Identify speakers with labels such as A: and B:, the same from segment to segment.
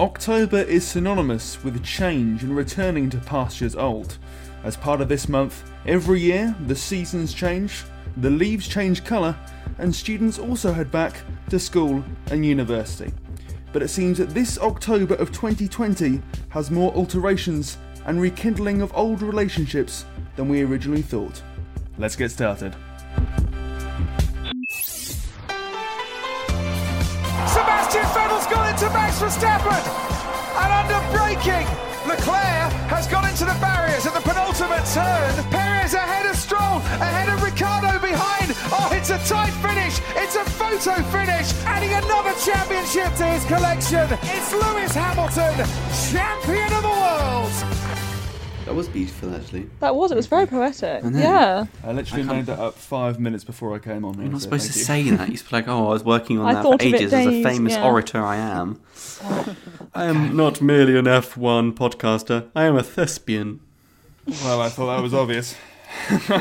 A: October is synonymous with change and returning to pastures old. As part of this month, every year the seasons change, the leaves change colour, and students also head back to school and university. But it seems that this October of 2020 has more alterations and rekindling of old relationships than we originally thought. Let's get started.
B: Into Max Verstappen, and under braking, Leclerc has gone into the barriers at the penultimate turn. Perez ahead of Stroll, ahead of Ricciardo behind. Oh, it's a tight finish. It's a photo finish, adding another championship to his collection. It's Lewis Hamilton, champion of the world.
C: That was beautiful, actually.
D: That was. It was very poetic.
C: I.
D: Yeah.
A: I literally
C: I
A: made that up five minutes before I came on.
C: You're not
A: so
C: supposed to
A: you.
C: say that. You're supposed to be like, oh, I was working on
D: I
C: that for
D: of it
C: ages as a famous
D: yeah.
C: orator I am. I am not merely an F1 podcaster. I am a thespian.
A: Well, I thought that was obvious.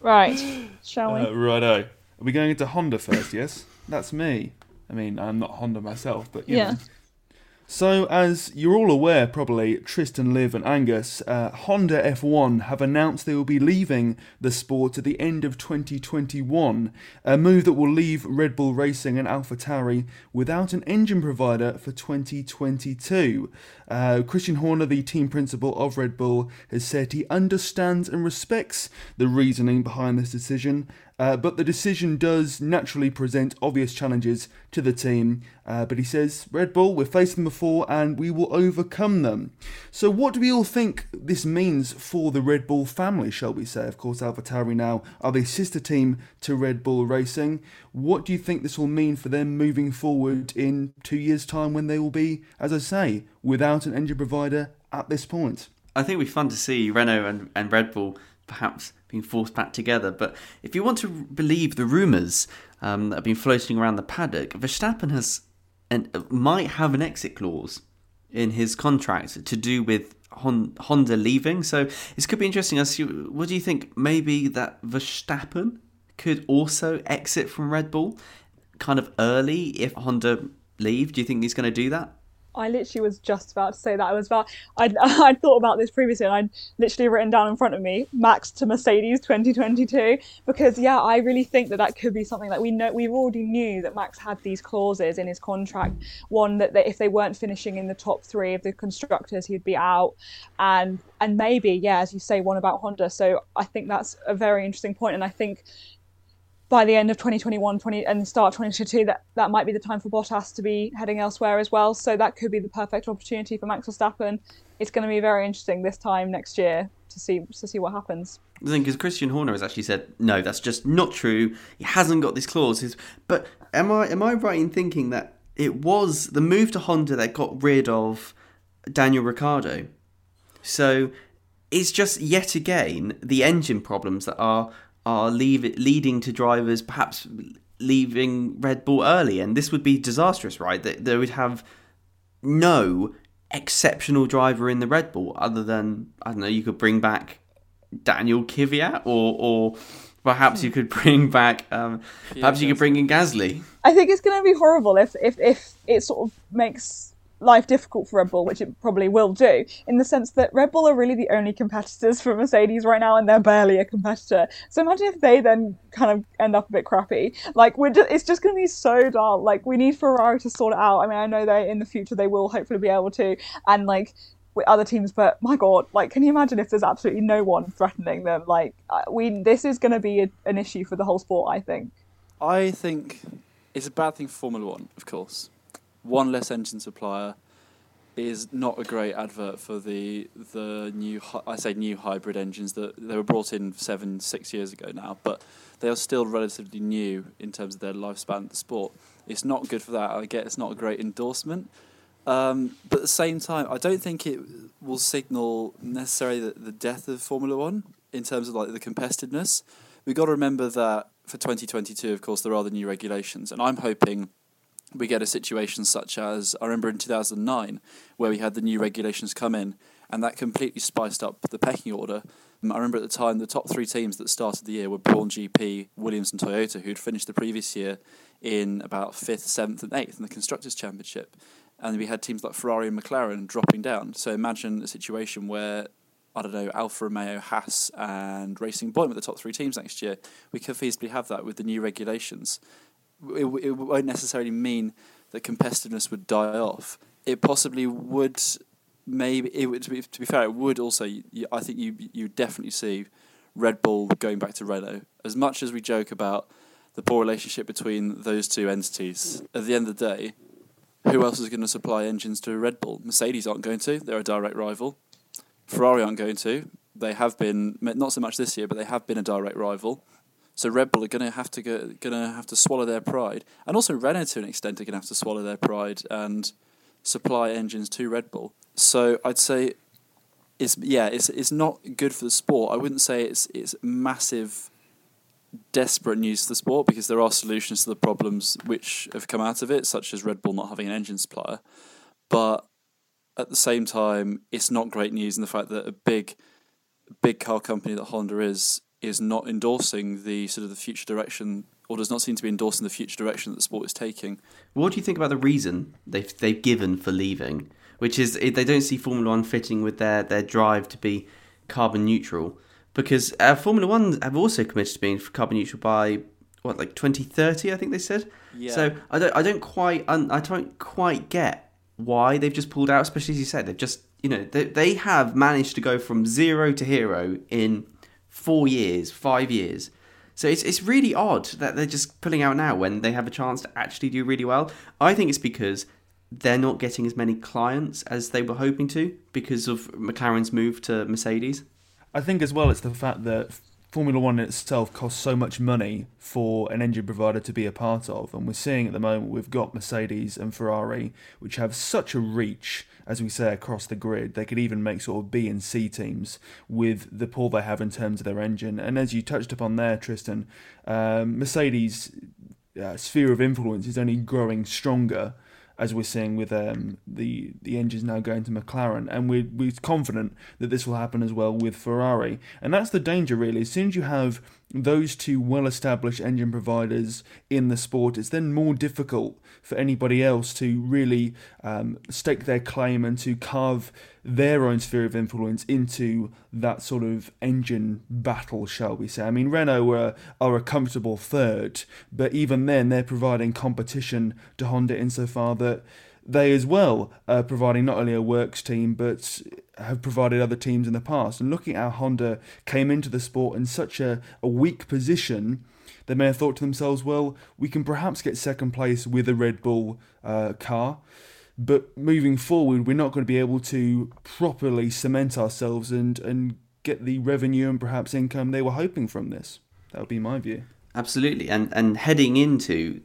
D: Right. Shall we?
A: Uh, righto. Are we going into Honda first, yes? That's me. I mean, I'm not Honda myself, but you
D: Yeah.
A: know. So, as you're all aware, probably, Tristan, Liv, and Angus, uh, Honda F1 have announced they will be leaving the sport at the end of 2021, a move that will leave Red Bull Racing and AlphaTauri without an engine provider for 2022. Uh, Christian Horner, the team principal of Red Bull, has said he understands and respects the reasoning behind this decision, uh, but the decision does naturally present obvious challenges to the team. Uh, but he says, Red Bull, we've faced them before and we will overcome them. So, what do we all think this means for the Red Bull family, shall we say? Of course, AlphaTauri now are the sister team to Red Bull Racing. What do you think this will mean for them moving forward in two years' time when they will be, as I say, without an engine provider at this point?
C: I think it'd be fun to see Renault and, and Red Bull perhaps being forced back together. But if you want to believe the rumours um, that have been floating around the paddock, Verstappen has and might have an exit clause in his contract to do with Hon- Honda leaving. So this could be interesting. As you, what do you think? Maybe that Verstappen could also exit from Red Bull, kind of early if Honda leave. Do you think he's going to do that?
D: I literally was just about to say that. I was about. I'd, I'd thought about this previously, and I'd literally written down in front of me Max to Mercedes 2022 because yeah, I really think that that could be something that we know. We've already knew that Max had these clauses in his contract. One that, that if they weren't finishing in the top three of the constructors, he'd be out, and and maybe yeah, as you say, one about Honda. So I think that's a very interesting point, and I think by the end of 2021 20, and the start of 2022 that that might be the time for Bottas to be heading elsewhere as well so that could be the perfect opportunity for Max Verstappen it's going to be very interesting this time next year to see to see what happens
C: is, Christian Horner has actually said no, that's just not true. He hasn't got these clauses. But am I am I right in thinking that it was the move to Honda that got rid of Daniel Ricciardo? So it's just yet again the engine problems that are are leave, leading to drivers perhaps leaving Red Bull early, and this would be disastrous, right? That they would have no exceptional driver in the Red Bull other than I don't know. You could bring back Daniel Kvyat, or or perhaps you could bring back um, perhaps you could bring in Gasly.
D: I think it's going to be horrible if if if it sort of makes life difficult for Red Bull, which it probably will do, in the sense that Red Bull are really the only competitors for Mercedes right now, and they're barely a competitor. So imagine if they then kind of end up a bit crappy. Like we're just, it's just going to be so dull. Like we need Ferrari to sort it out. I mean, I know they in the future they will hopefully be able to, and like with other teams but my god like can you imagine if there's absolutely no one threatening them like uh, we this is going to be a, an issue for the whole sport i think
E: I think it's a bad thing for Formula One, of course. One less engine supplier is not a great advert for the the new I say new hybrid engines that they were brought in seven six years ago now, but they are still relatively new in terms of their lifespan of the sport. It's not good for that. I get it's not a great endorsement. Um, but at the same time, I don't think it will signal necessarily the, the death of Formula One in terms of like the competitiveness. We've got to remember that for 2022, of course, there are the new regulations, and I'm hoping we get a situation such as I remember in 2009 where we had the new regulations come in, and that completely spiced up the pecking order. I remember at the time the top three teams that started the year were Brawn GP, Williams, and Toyota, who'd finished the previous year in about fifth, seventh, and eighth in the constructors' championship. and we had teams like Ferrari and McLaren dropping down. So imagine a situation where I don't know Alfa Romeo, Haas, and Racing Point were the top three teams next year. We could feasibly have that with the new regulations. It, it won't necessarily mean that competitiveness would die off. It possibly would. Maybe it would. To be, to be fair, it would also. I think you you definitely see Red Bull going back to Renault. As much as we joke about the poor relationship between those two entities, at the end of the day, who else is going to supply engines to Red Bull? Mercedes aren't going to. They're a direct rival. Ferrari aren't going to. They have been not so much this year, but they have been a direct rival. So Red Bull are going to have to go, going to have to swallow their pride, and also Renault to an extent are going to have to swallow their pride and supply engines to Red Bull. So I'd say it's yeah, it's it's not good for the sport. I wouldn't say it's it's massive desperate news to the sport because there are solutions to the problems which have come out of it, such as Red Bull not having an engine supplier. But at the same time, it's not great news in the fact that a big, big car company that Honda is is not endorsing the sort of the future direction, or does not seem to be endorsing the future direction that the sport is taking.
C: What do you think about the reason they've they've given for leaving? Which is they don't see Formula One fitting with their their drive to be carbon neutral because uh, Formula One have also committed to being carbon neutral by what like 2030 I think they said. Yeah. So I don't I don't quite I don't quite get why they've just pulled out especially as you said they've just you know they, they have managed to go from zero to hero in 4 years, 5 years. So it's it's really odd that they're just pulling out now when they have a chance to actually do really well. I think it's because they're not getting as many clients as they were hoping to because of McLaren's move to Mercedes.
A: I think as well it's the fact that Formula One itself costs so much money for an engine provider to be a part of, and we're seeing at the moment we've got Mercedes and Ferrari, which have such a reach, as we say, across the grid. They could even make sort of B and C teams with the pull they have in terms of their engine. And as you touched upon there, Tristan, um, Mercedes' uh, sphere of influence is only growing stronger as we're seeing with um, the the engines now going to McLaren, and we're we're confident that this will happen as well with Ferrari. And that's the danger, really. As soon as you have those two well-established engine providers in the sport, it's then more difficult for anybody else to really um, stake their claim and to carve their own sphere of influence into that sort of engine battle, shall we say. I mean, Renault are, are a comfortable third, but even then, they're providing competition to Honda insofar that they as well are providing not only a works team but have provided other teams in the past. And looking at how Honda came into the sport in such a, a weak position, they may have thought to themselves, well, we can perhaps get second place with a Red Bull uh, car. But moving forward, we're not going to be able to properly cement ourselves and, and get the revenue and perhaps income they were hoping from this. That would be my view.
C: Absolutely, and and heading into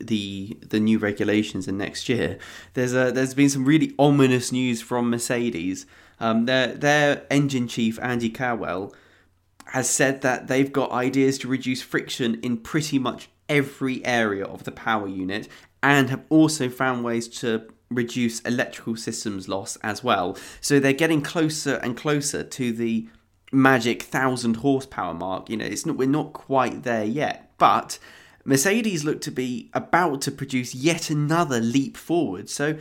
C: the the new regulations in next year, there's a there's been some really ominous news from Mercedes. Um, their their engine chief Andy Cowell has said that they've got ideas to reduce friction in pretty much every area of the power unit, and have also found ways to reduce electrical systems loss as well. So they're getting closer and closer to the magic thousand horsepower mark. You know, it's not we're not quite there yet, but Mercedes look to be about to produce yet another leap forward. So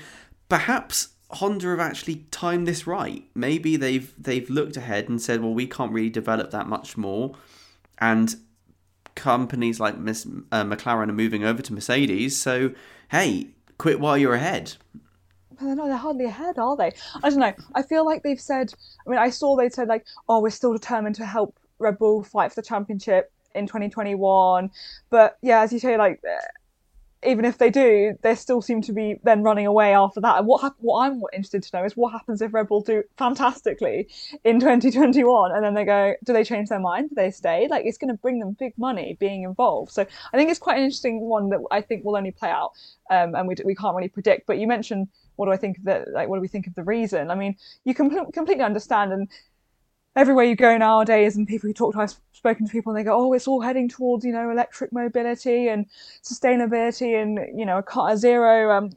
C: perhaps Honda have actually timed this right. Maybe they've they've looked ahead and said, well, we can't really develop that much more, and companies like Miss, uh, McLaren are moving over to Mercedes. So hey, quit while you're ahead.
D: Well, they're they're hardly ahead, are they? I don't know. I feel like they've said. I mean, I saw they said like, oh, we're still determined to help Red Bull fight for the championship in 2021. But yeah, as you say, like even if they do, they still seem to be then running away after that. And what hap- what I'm interested to know is what happens if Red Bull do fantastically in 2021, and then they go, do they change their mind? Do they stay? Like it's going to bring them big money being involved. So I think it's quite an interesting one that I think will only play out, um, and we we can't really predict. But you mentioned what do I think that like what do we think of the reason? I mean, you can completely understand and everywhere you go nowadays and people who talk to I've spoken to people and they go, oh, it's all heading towards, you know, electric mobility and sustainability and, you know, a, a zero, um,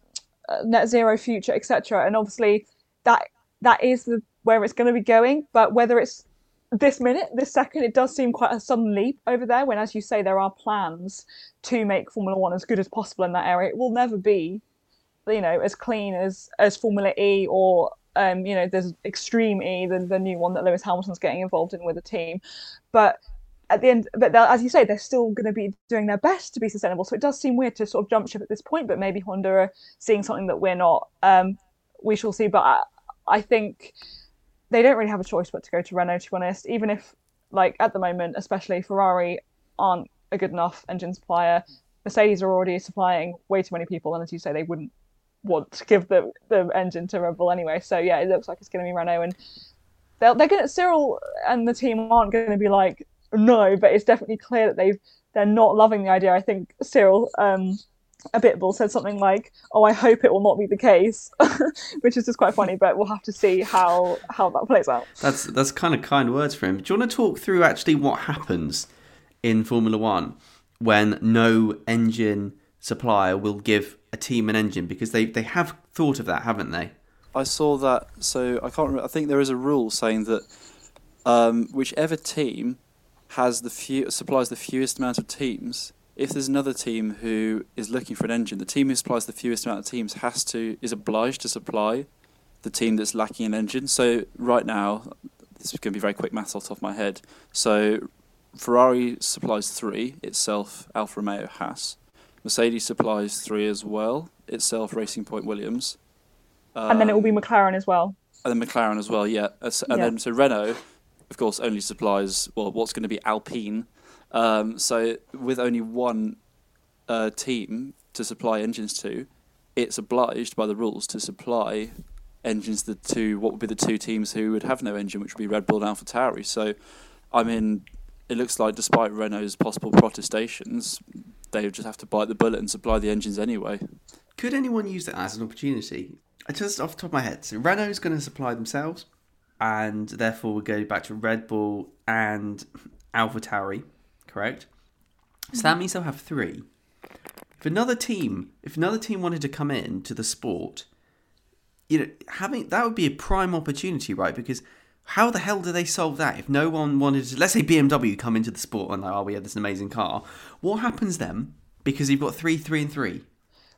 D: net zero future, etc. And obviously that that is the where it's going to be going. But whether it's this minute, this second, it does seem quite a sudden leap over there when, as you say, there are plans to make Formula One as good as possible in that area. It will never be you know as clean as as Formula E or um, you know there's Extreme E, the the new one that Lewis Hamilton's getting involved in with the team, but at the end, but as you say, they're still going to be doing their best to be sustainable. So it does seem weird to sort of jump ship at this point, but maybe Honda are seeing something that we're not. Um, we shall see. But I, I, think they don't really have a choice but to go to Renault, to be honest. Even if, like, at the moment, especially Ferrari aren't a good enough engine supplier, Mercedes are already supplying way too many people. And as you say, they wouldn't want to give the, the engine to Red Bull anyway. So yeah, it looks like it's going to be Renault. And they're, they're going to, Cyril and the team aren't going to be like, no, but it's definitely clear that they've they're not loving the idea. I think Cyril um, Abiteboul said something like, "Oh, I hope it will not be the case," which is just quite funny. But we'll have to see how how that plays out.
C: That's that's kind of kind words for him. Do you want to talk through actually what happens in Formula One when no engine supplier will give a team an engine because they they have thought of that, haven't they?
E: I saw that. So I can't remember. I think there is a rule saying that um, whichever team has the few supplies the fewest amount of teams. If there's another team who is looking for an engine, the team who supplies the fewest amount of teams has to is obliged to supply the team that's lacking an engine. So right now, this is going to be very quick maths off the top of my head. So Ferrari supplies three itself, Alfa Romeo Haas. Mercedes supplies three as well, itself Racing Point Williams.
D: Um, and then it will be McLaren as well.
E: And then McLaren as well, yeah. And yeah. then so Renault of course, only supplies well what's going to be Alpine. Um, so with only one uh, team to supply engines to, it's obliged by the rules to supply engines to two what would be the two teams who would have no engine, which would be Red Bull and AlphaTauri. So, I mean, it looks like despite Renault's possible protestations, they would just have to bite the bullet and supply the engines anyway.
C: Could anyone use that as an opportunity? Just off the top of my head, so Renault's going to supply themselves and therefore we go back to Red Bull and AlphaTauri, correct? So that means they'll have three. If another team, if another team wanted to come in to the sport, you know, having that would be a prime opportunity, right? Because how the hell do they solve that if no one wanted to? Let's say BMW come into the sport and like, oh, we have this amazing car. What happens then? Because you've got three, three, and three.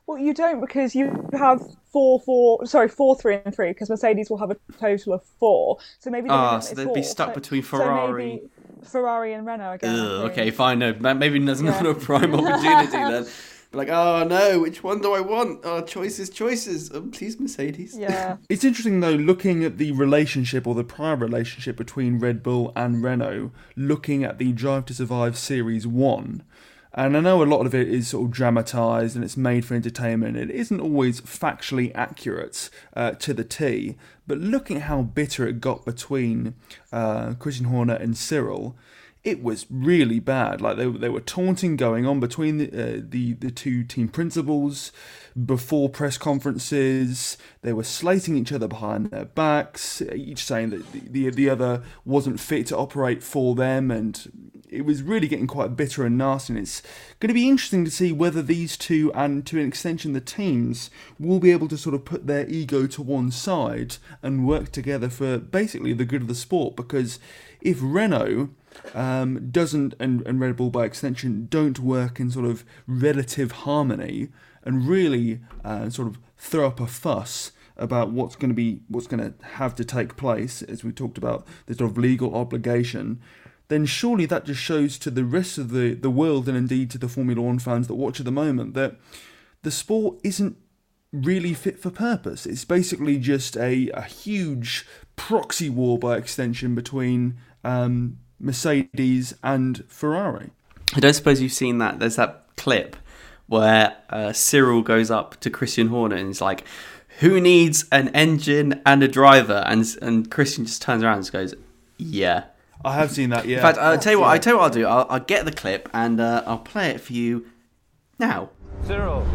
D: Well, you don't because you have four, four. Sorry, four, three, and three. Because Mercedes will have a total of four. So maybe.
C: Ah, so they'd four. be stuck so, between Ferrari.
D: So Ferrari and Renault again.
C: Ugh, okay, fine. No, maybe there's yeah. not a prime opportunity then. like, oh no, which one do I want? Oh, choices, choices. Oh, please, Mercedes.
D: Yeah.
A: it's interesting though, looking at the relationship or the prior relationship between Red Bull and Renault, looking at the Drive to Survive Series One. And I know a lot of it is sort of dramatized and it's made for entertainment. It isn't always factually accurate uh, to the T. But looking at how bitter it got between uh, Christian Horner and Cyril, it was really bad. Like they, they were taunting going on between the, uh, the the two team principals before press conferences. They were slating each other behind their backs, each saying that the, the, the other wasn't fit to operate for them, and it was really getting quite bitter and nasty. And it's going to be interesting to see whether these two, and to an extension the teams, will be able to sort of put their ego to one side and work together for basically the good of the sport. Because if Renault um, doesn't, and, and Red Bull by extension, don't work in sort of relative harmony and really uh, sort of throw up a fuss about what's going to be what's going to have to take place as we talked about the sort of legal obligation then surely that just shows to the rest of the, the world and indeed to the Formula One fans that watch at the moment that the sport isn't really fit for purpose. It's basically just a, a huge proxy war by extension between um, Mercedes and Ferrari.
C: I don't suppose you've seen that. There's that clip where uh, Cyril goes up to Christian Horner and he's like, "Who needs an engine and a driver?" And and Christian just turns around and goes, "Yeah."
A: I have seen that. Yeah.
C: In fact, I'll tell you what. I tell you what I'll do. I'll, I'll get the clip and uh, I'll play it for you now.
F: Cyril.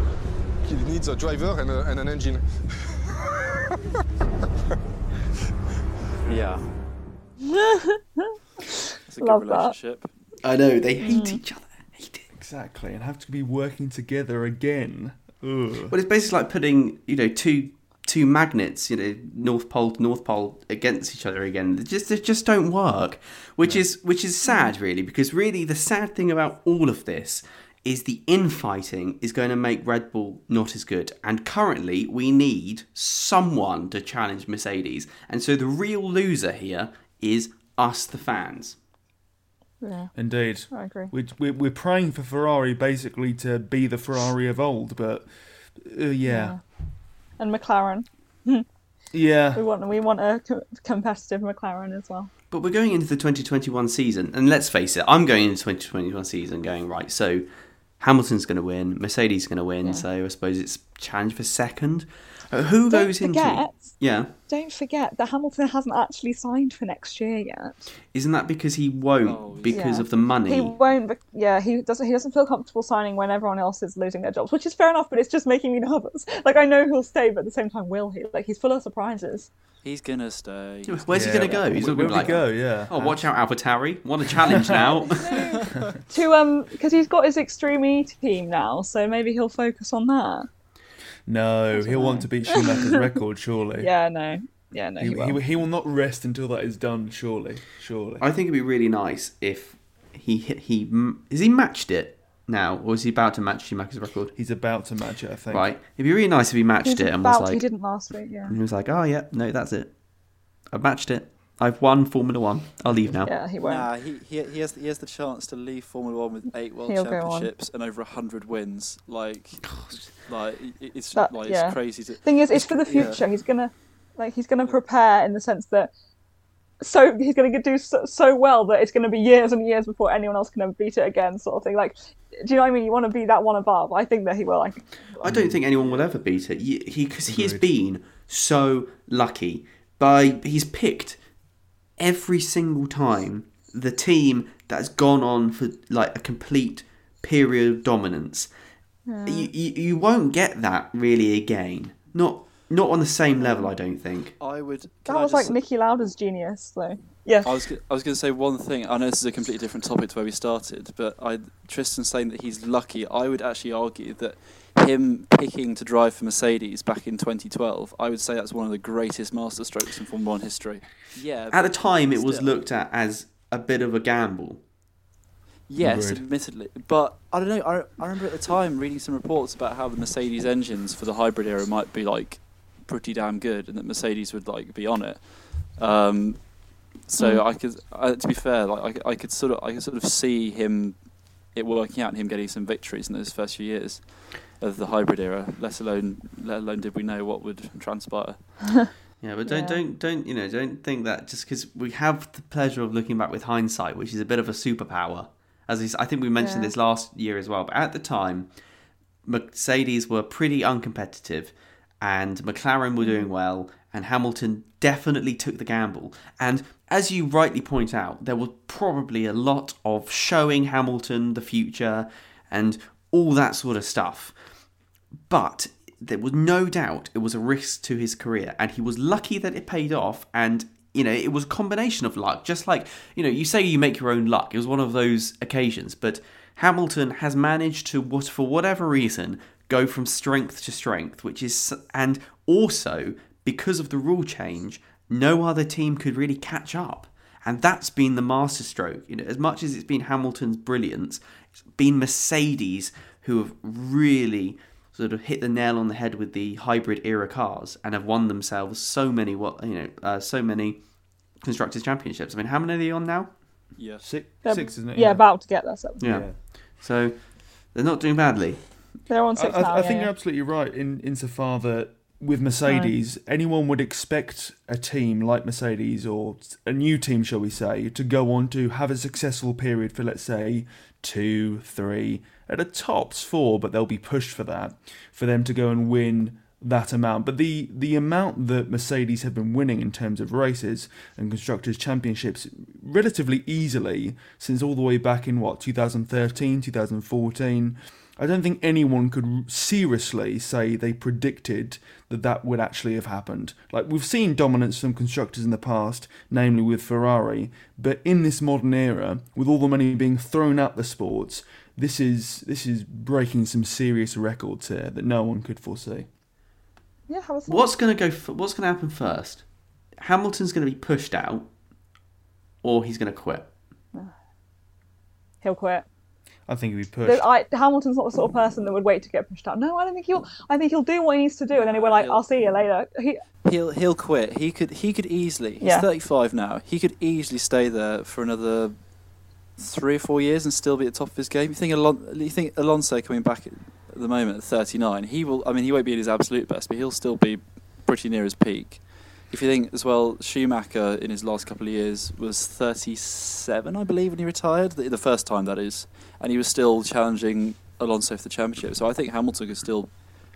F: He needs a driver and, a, and an engine.
E: yeah.
D: It's a good Love relationship. That.
C: I know they hate mm. each other. Hate it.
A: Exactly, and have to be working together again. Ugh.
C: Well, it's basically like putting you know two two magnets, you know, North Pole to North Pole against each other again. They just they just don't work, which is which is sad, really, because really the sad thing about all of this is the infighting is going to make Red Bull not as good. And currently, we need someone to challenge Mercedes. And so the real loser here is us, the fans.
D: Yeah,
A: Indeed.
D: I agree.
A: We're, we're, we're praying for Ferrari basically to be the Ferrari of old, but uh, yeah.
D: And McLaren,
A: Yeah.
D: we want we want a co- competitive McLaren as well.
C: But we're going into the 2021 season, and let's face it, I'm going into 2021 season going right. So Hamilton's going to win, Mercedes is going to win. So I suppose it's challenge for second. Uh, who
D: Don't
C: goes
D: forget,
C: into? Yeah,
D: don't forget that Hamilton hasn't actually signed for next year yet.
C: isn't that because he won't
E: Oh,
C: because
D: yeah.
C: of the money?
D: He won't. be- Yeah, he doesn't. He doesn't feel comfortable signing when everyone else is losing their jobs, which is fair enough. But it's just making me nervous. Like I know he'll stay, but at the same time, will he? Like he's full of surprises.
E: He's gonna stay.
C: Where's he going to go? He's
A: Where,
C: not gonna
A: would
C: like.
A: he go? Yeah.
C: Oh, watch out, AlphaTauri! Want a challenge now?
D: To um, because he's got his Extreme E team now, so maybe he'll focus on that.
A: No, he'll want to beat Schumacher's record, surely.
D: Yeah, no, yeah, no,
A: He,
D: he,
A: he,
D: will.
A: he will not rest until that is done, surely. Surely.
C: I think it'd be really nice if he he, he is he matched it now, or is he about to match Schumacher's record?
A: He's about to match it, I think.
C: Right, it'd be really nice if he matched
D: He's
C: it and was
D: about- he didn't last week. Yeah,
C: and he was like, oh yeah, no, that's it. I've matched it. I've won Formula One. I'll leave now.
D: yeah, he won't.
E: Nah, he, he he has he has the chance to leave Formula One with eight world
D: He'll
E: championships and over hundred wins. Like, like it's
D: That-
E: like
D: yeah.
E: it's crazy to.
D: Thing is, it's for the
E: yeah.
D: future. He's gonna, like, he's gonna prepare in the sense that. So he's going to do so, so well that it's going to be years and years before anyone else can ever beat it again, sort of thing. Like, do you know what I mean? You want to be that one above. I think that he will. Like,
C: I don't think anyone will ever beat it. He because he has been so lucky by he's picked every single time the team that's gone on for like a complete period of dominance. You, you you won't get that really again. Not not on the same level, I don't think.
E: I would.
D: that
E: I
D: was
E: just-
D: like Niki Lauda's genius, though. Yeah.
E: I was I was going to say one thing. I know this is a completely different topic to where we started, but I Tristan saying that he's lucky. I would actually argue that him picking to drive for Mercedes back in 2012, I would say that's one of the greatest masterstrokes in Formula One history. Yeah,
C: At the time, it was
E: Still.
C: looked at as a bit of a gamble.
E: Yes,
A: Agreed.
E: admittedly, but I don't know. I, I remember at the time reading some reports about how the Mercedes engines for the hybrid era might be like pretty damn good, and that Mercedes would like be on it. Um, so I could, uh, to be fair, like I, I could sort of, I could sort of see him, it working out and him getting some victories in those first few years of the hybrid era. Let alone, let alone did we know what would transpire.
C: Yeah, but don't
D: Yeah.
C: don't don't you know don't think that just because we have the pleasure of looking back with hindsight, which is a bit of a superpower. As we s- I think we mentioned
D: Yeah.
C: this last year as well. But at the time, Mercedes were pretty uncompetitive, and McLaren were doing mm. well, and Hamilton definitely took the gamble. And as you rightly point out, there was probably a lot of showing Hamilton the future and all that sort of stuff but there was no doubt it was a risk to his career and he was lucky that it paid off and you know it was a combination of luck just like you know you say you make your own luck it was one of those occasions but hamilton has managed to for whatever reason go from strength to strength which is and also because of the rule change no other team could really catch up and that's been the masterstroke. You know, as much as it's been Hamilton's brilliance, been Mercedes who have really sort of hit the nail on the head with the hybrid era cars and have won themselves so many what you know, uh, so many constructors championships. I mean, how many are they on now?
E: Yeah.
A: Six,
D: They're-
A: six isn't it?
D: Yeah, about to get that. So
C: Yeah. So they're not doing badly.
D: they're on
A: I,
D: six
A: I-
D: now.
A: I
D: yeah,
A: think
D: yeah.
A: you're absolutely right in insofar that with Mercedes, anyone would expect a team like Mercedes or a new team, shall we say, to go on to have a successful period for, let's say, two, three, at a tops four, but they'll be pushed for that, for them to go and win that amount. But the the amount that Mercedes have been winning in terms of races and constructors championships relatively easily since all the way back in what 2013, 2014. I don't think anyone could seriously say they predicted that that would actually have happened. Like we've seen dominance from constructors in the past, namely with Ferrari, but in this modern era, with all the money being thrown at the sports, this is this is breaking some serious records here that no one could foresee.
D: Yeah, have a thought.
C: What's going to go? f- What's going to happen first? Hamilton's going to be pushed out, or he's going to quit.
D: He'll quit.
A: I think he'd be pushed.
D: I, Hamilton's not the sort of person that would wait to get pushed out. No, I don't think he'll. I think he'll do what he needs to do, and then he'll be like, "I'll see you later." He,
E: He'll he'll quit. He could he could easily. He's
D: Yeah.
E: 35 now. He could easily stay there for another three or four years and still be at the top of his game. You think Alon- you think Alonso coming back at the moment at 39? He will. I mean, he won't be at his absolute best, but he'll still be pretty near his peak. If you think as well, Schumacher in his last couple of years was 37, I believe, when he retired. The, the first time that is, and he was still challenging Alonso for the championship. So I think Hamilton could still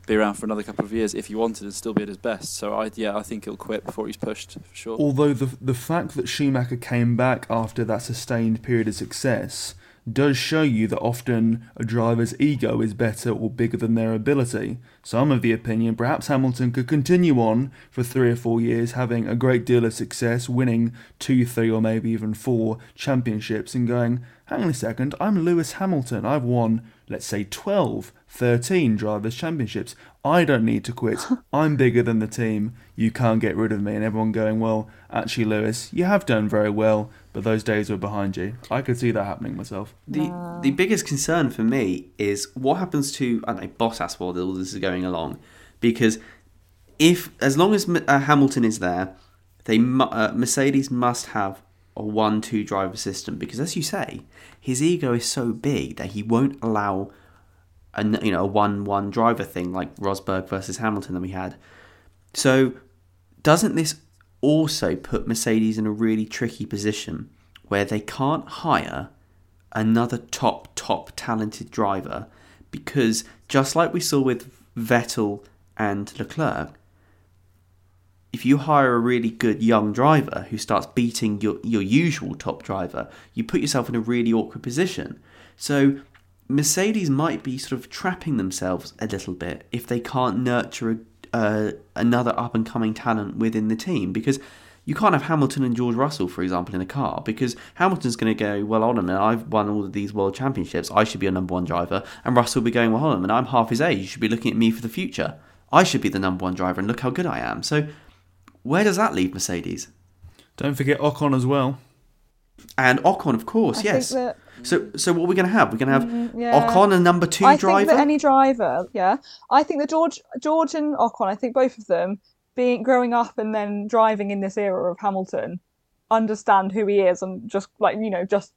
E: be around for another couple of years if he wanted and still be at his best. So I yeah, I think he'll quit before he's pushed for sure.
A: Although the the fact that Schumacher came back after that sustained period of success does show you that often a driver's ego is better or bigger than their ability. So I'm of the opinion perhaps Hamilton could continue on for three or four years, having a great deal of success, winning two, three, or maybe even four championships, and going, hang on a second, I'm Lewis Hamilton. I've won, let's say, 12, 13 drivers' championships. I don't need to quit. I'm bigger than the team. You can't get rid of me. And everyone going, well, actually, Lewis, you have done very well, but those days were behind you. I could see that happening myself.
C: The the biggest concern for me is what happens to I don't know Bottas while all this is going along, because if as long as uh, Hamilton is there, they uh, Mercedes must have a one-two driver system because, as you say, his ego is so big that he won't allow a n- you know a one-one driver thing like Rosberg versus Hamilton that we had. So, doesn't this also put Mercedes in a really tricky position where they can't hire another top, top talented driver because just like we saw with Vettel and Leclerc, if you hire a really good young driver who starts beating your, your usual top driver, you put yourself in a really awkward position. So Mercedes might be sort of trapping themselves a little bit if they can't nurture a, uh, another up and coming talent within the team because you can't have Hamilton and George Russell, for example, in a car because Hamilton's going to go, well, hold on minute, I've won all of these world championships. I should be a number one driver. And Russell will be going, well, hold on a minute, I'm half his age. You should be looking at me for the future. I should be the number one driver and look how good I am. So where does that leave Mercedes?
A: Don't forget Ocon as well.
C: And Ocon, of course,
D: I
C: yes.
D: that
C: So, so what are we going to have? We're going to have
D: Mm, yeah.
C: Ocon, a number two
D: I
C: driver.
D: think that any driver, yeah. I think that George, George and Ocon, I think both of them, being growing up and then driving in this era of Hamilton, understand who he is and just like you know just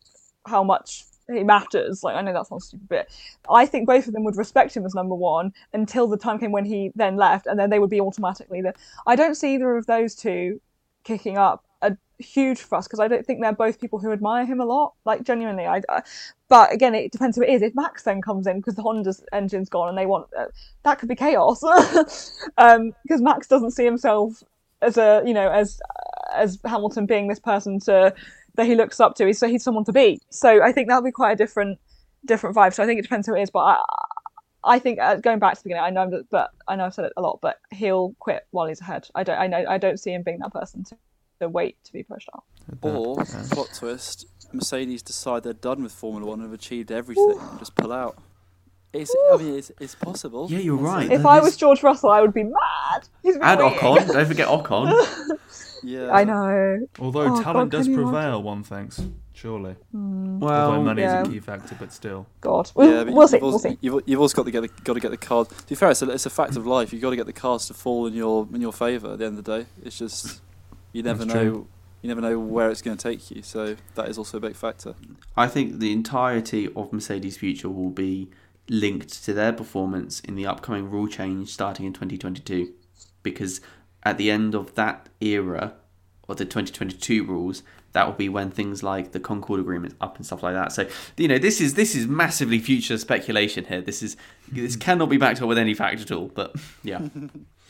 D: how much he matters. Like I know that sounds stupid, but I think both of them would respect him as number one until the time came when he then left, and then they would be automatically the. I don't see either of those two kicking up huge fuss because I don't think they're both people who admire him a lot. Like genuinely, I. I but again, it depends who it is. If Max then comes in because the Honda's engine's gone and they want uh, that could be chaos. um, because Max doesn't see himself as a you know as as Hamilton being this person to that he looks up to. He's so he's someone to be. So I think that'll be quite a different different vibe. So I think it depends who it is. But I I think uh, going back to the beginning, I know that, but I know I've said it a lot, but he'll quit while he's ahead. I don't I know I don't see him being that person to, to wait to be pushed out.
E: Or plot twist: Mercedes decide they're done with Formula One and have achieved everything and just pull out. It's, I mean, it's, it's possible.
C: Yeah, you're right.
D: If
C: That
D: I
C: is-
D: was George Russell, I would be mad. He's
C: and
D: winning.
C: Ocon, don't forget Ocon.
E: Yeah,
D: I know.
A: Although
D: Oh,
A: talent
D: God,
A: does
D: can you
A: prevail, one thinks, surely. Hmm. Although
C: Well,
A: money
D: yeah.
A: is a key factor, but still.
D: God, we'll,
E: Yeah,
D: we'll see.
E: you've
D: We'll see.
E: You've, you've also got to get the got to get the card. To be fair, it's a, it's a fact of life. You've got to get the cards to fall in your in your favour. At the end of the day, it's just you never
A: That's
E: know.
A: true.
E: You never know where it's going to take you. So that is also a big factor.
C: I think the entirety of Mercedes' future will be linked to their performance in the upcoming rule change starting in 2022. Because at the end of that era, or the 2022 rules, that will be when things like the Concord Agreement up and stuff like that. So you know, this is this is massively future speculation here. This is this cannot be backed up with any fact at all. But yeah,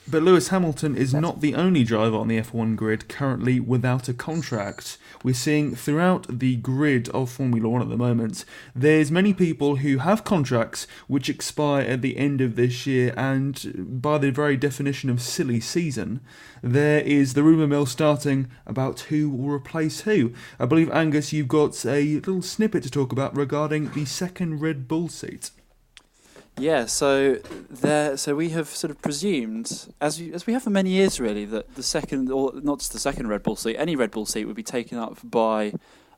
A: But Lewis Hamilton is not the only driver on the F1 grid currently without a contract. We're seeing throughout the grid of Formula One at the moment, there's many people who have contracts which expire at the end of this year, and by the very definition of silly season, there is the rumour mill starting about who will replace who. I believe, Angus, you've got a little snippet to talk about regarding the second Red Bull seat.
E: Yeah, so there, so we have sort of presumed, as we, as we have for many years, really, that the second, or not just the second Red Bull seat, any Red Bull seat would be taken up by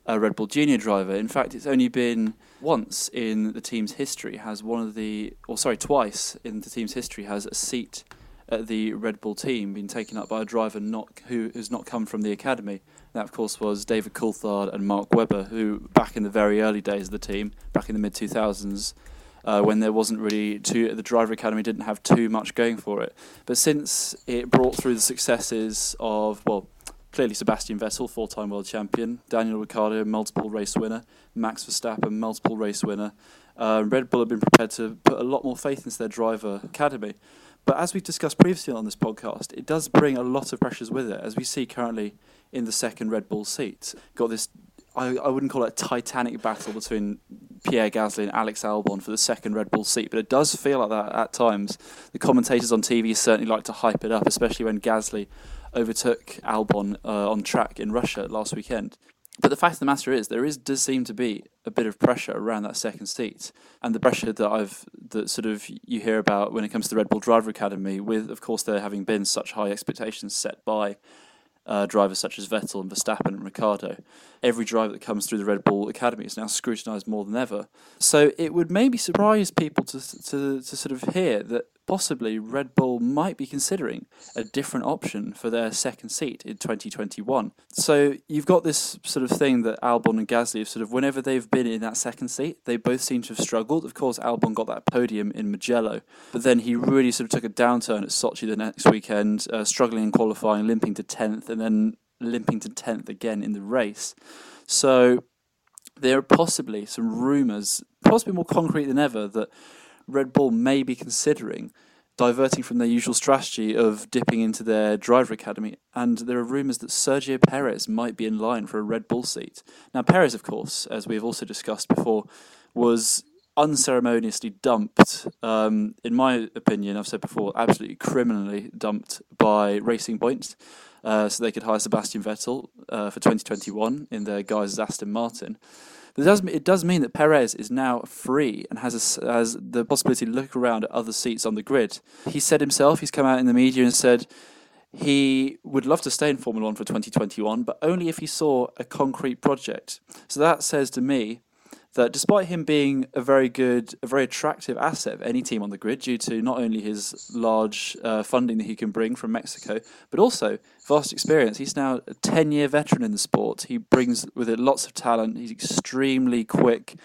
E: a Red Bull Junior driver. In fact, it's only been once in the team's history has one of the, or sorry, twice in the team's history has a seat at the Red Bull team been taken up by a driver not who has not come from the academy. That, of course, was David Coulthard and Mark Webber, who back in the very early days of the team, back in the mid 2000s, uh, when there wasn't really too, the driver academy didn't have too much going for it. But since it brought through the successes of well, clearly Sebastian Vettel, four-time world champion, Daniel Ricciardo, multiple race winner, Max Verstappen, multiple race winner. Uh, Red Bull have been prepared to put a lot more faith into their driver academy. But as we've discussed previously on this podcast, it does bring a lot of pressures with it, as we see currently in the second Red Bull seat. Got this, I, I wouldn't call it a titanic battle between Pierre Gasly and Alex Albon for the second Red Bull seat, but it does feel like that at times. The commentators on TV certainly like to hype it up, especially when Gasly overtook Albon uh, on track in Russia last weekend. But the fact of the matter is, there is does seem to be a bit of pressure around that second seat, and the pressure that I've that sort of you hear about when it comes to the Red Bull Driver Academy, with of course there having been such high expectations set by uh, drivers such as Vettel and Verstappen and Ricciardo. Every driver that comes through the Red Bull Academy is now scrutinised more than ever. So it would maybe surprise people to, to, to sort of hear that possibly Red Bull might be considering a different option for their second seat in 2021. So you've got this sort of thing that Albon and Gasly have sort of, whenever they've been in that second seat, they both seem to have struggled. Of course, Albon got that podium in Mugello, but then he really sort of took a downturn at Sochi the next weekend, uh, struggling in qualifying, limping to 10th, and then limping to 10th again in the race. So there are possibly some rumours, possibly more concrete than ever, that Red Bull may be considering diverting from their usual strategy of dipping into their driver academy. And there are rumours that Sergio Perez might be in line for a Red Bull seat. Now, Perez, of course, as we've also discussed before, was unceremoniously dumped, um, in my opinion, I've said before, absolutely criminally dumped by Racing Point. Uh, so they could hire Sebastian Vettel uh, for 2021 in their guise as Aston Martin. Does, it does mean that Perez is now free and has, a, has the possibility to look around at other seats on the grid. He said himself, he's come out in the media and said he would love to stay in Formula One for 2021, but only if he saw a concrete project. So that says to me that despite him being a very good, a very attractive asset of any team on the grid, due to not only his large uh, funding that he can bring from Mexico, but also vast experience. He's now a 10 year veteran in the sport. He brings with it lots of talent. He's extremely quick,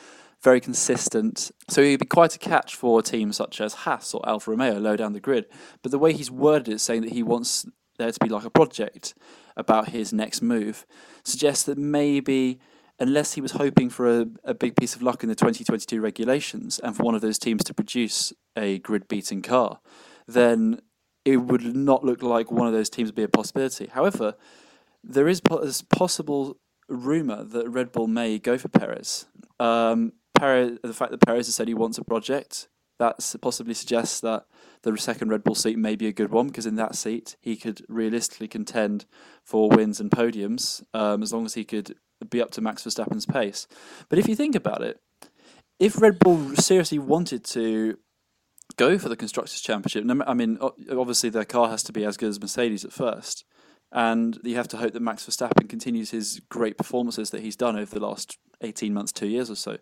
E: very consistent. So he'd be quite a catch for teams such as Haas or Alfa Romeo low down the grid. But the way he's worded it, saying that he wants there to be like a project about his next move, suggests that maybe unless he was hoping for a, a big piece of luck in the 2022 regulations and for one of those teams to produce a grid beating car, then it would not look like one of those teams would be a possibility. However, there is a possible rumor that Red Bull may go for Perez. Um, Perez, the fact that Perez has said he wants a project, that possibly suggests that the second Red Bull seat may be a good one because in that seat he could realistically contend for wins and podiums um, as long as he could be up to Max Verstappen's pace. But if you think about it, if Red Bull seriously wanted to go for the constructors championship, I mean, obviously their car has to be as good as Mercedes at first, and you have to hope that Max Verstappen continues his great performances that he's done over the last eighteen months, two years or so.